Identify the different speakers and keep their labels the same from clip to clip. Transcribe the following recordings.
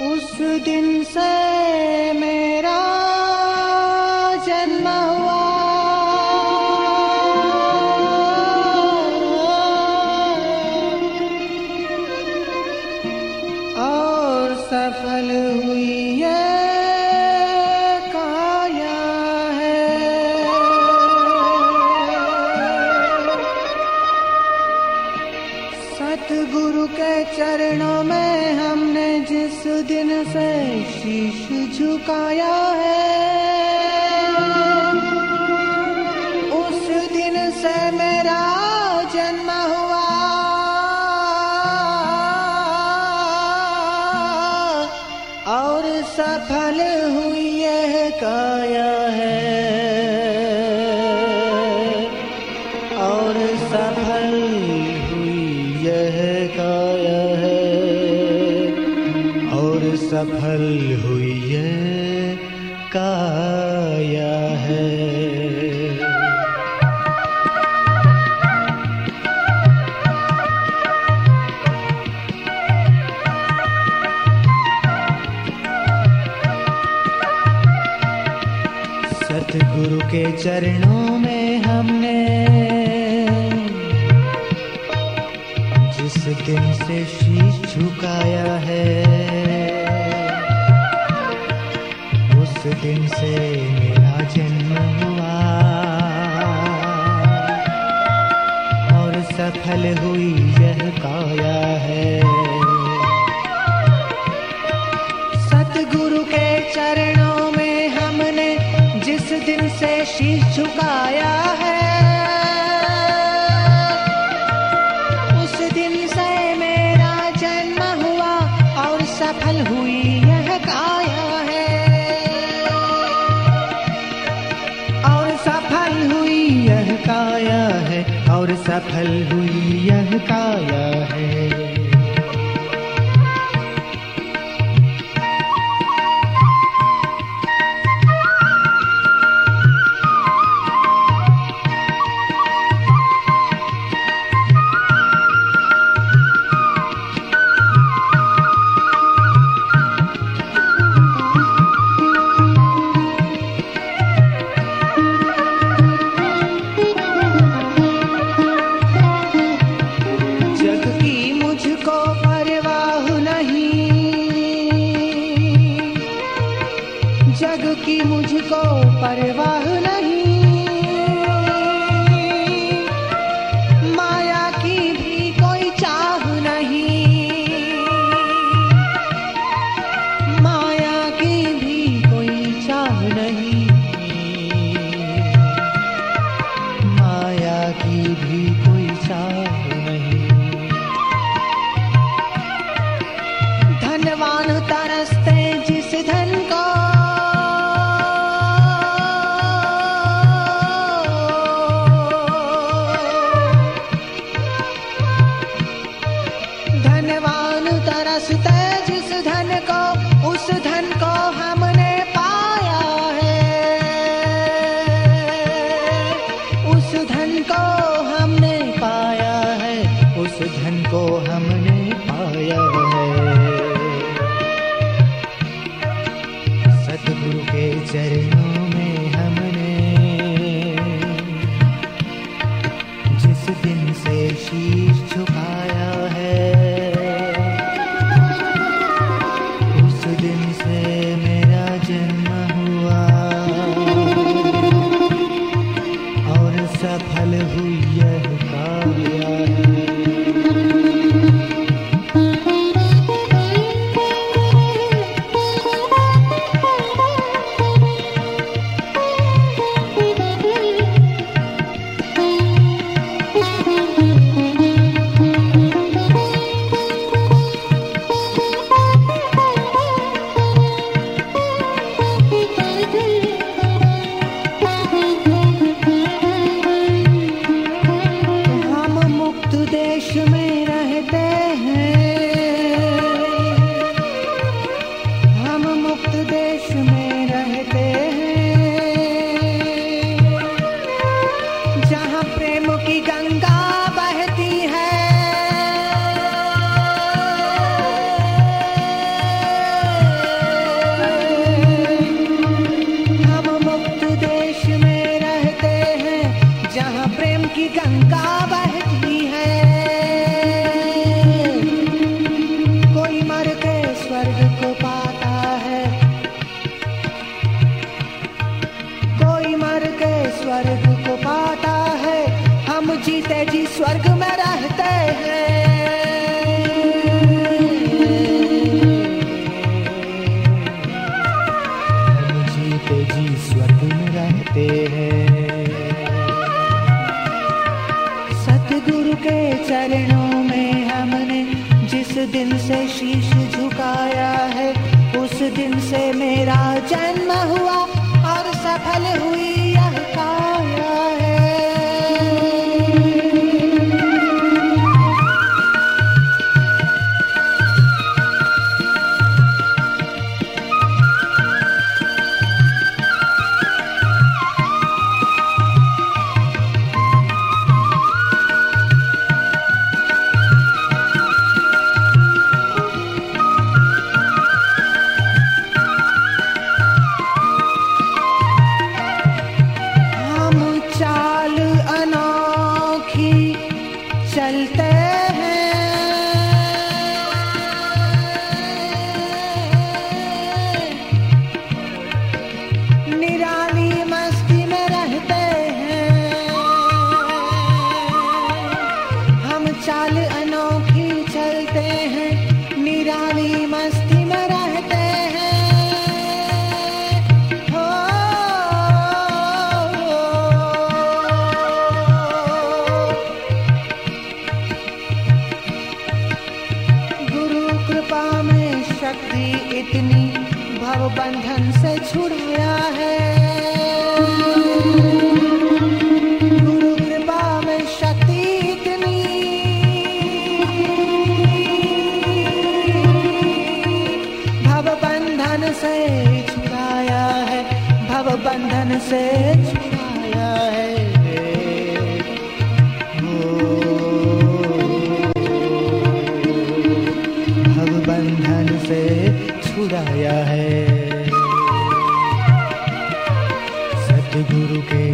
Speaker 1: उस दिन से मेरा दिन से शीश झुकाया है। उस दिन से मेरा जन्म हुआ। और सफल हुई है काया सफल हुई यह काया है। सतगुरु के चरणों में हमने जिस दिन से शीश झुकाया है दिन से मेरा जन्म हुआ। और सफल हुई यह काया है। सतगुरु के चरणों में हमने जिस दिन से शीश झुकाया है हुई सफल हुई यह काया है। मुझको deixa-me मर के स्वर्ग को पाता है। हम जीते जी स्वर्ग में रहते हैं। जीते जी स्वर्ग में रहते हैं। सतगुरु के चरणों में हमने जिस दिन से शीश झुकाया है, उस दिन से मेरा जन्म हुआ और सफल हुई चाल अनोखी चलते हैं, निराली मस्ती में रहते हैं। हो, गुरु कृपा में शक्ति इतनी, भव बंधन से छुड़ाया है। बंधन से छुड़ाया है। भव बंधन से छुड़ाया है। सतगुरु के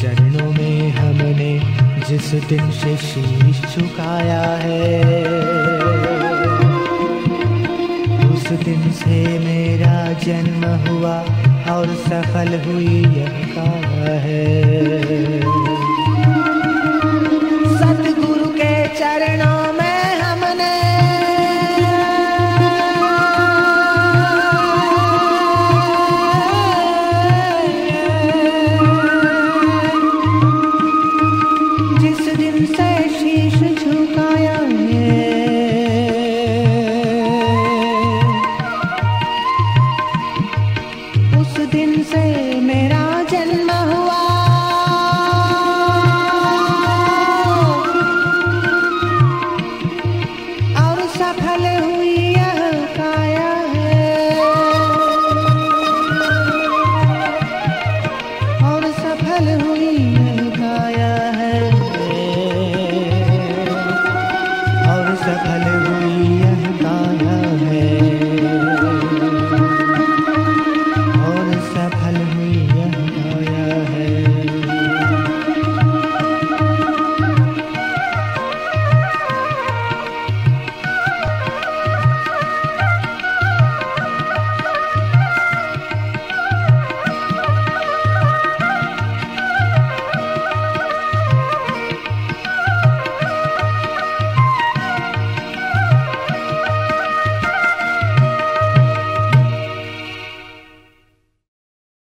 Speaker 1: चरणों में हमने जिस दिन से शीश झुकाया है, उस दिन से मेरा जन्म हुआ। और सफल हुई यह है।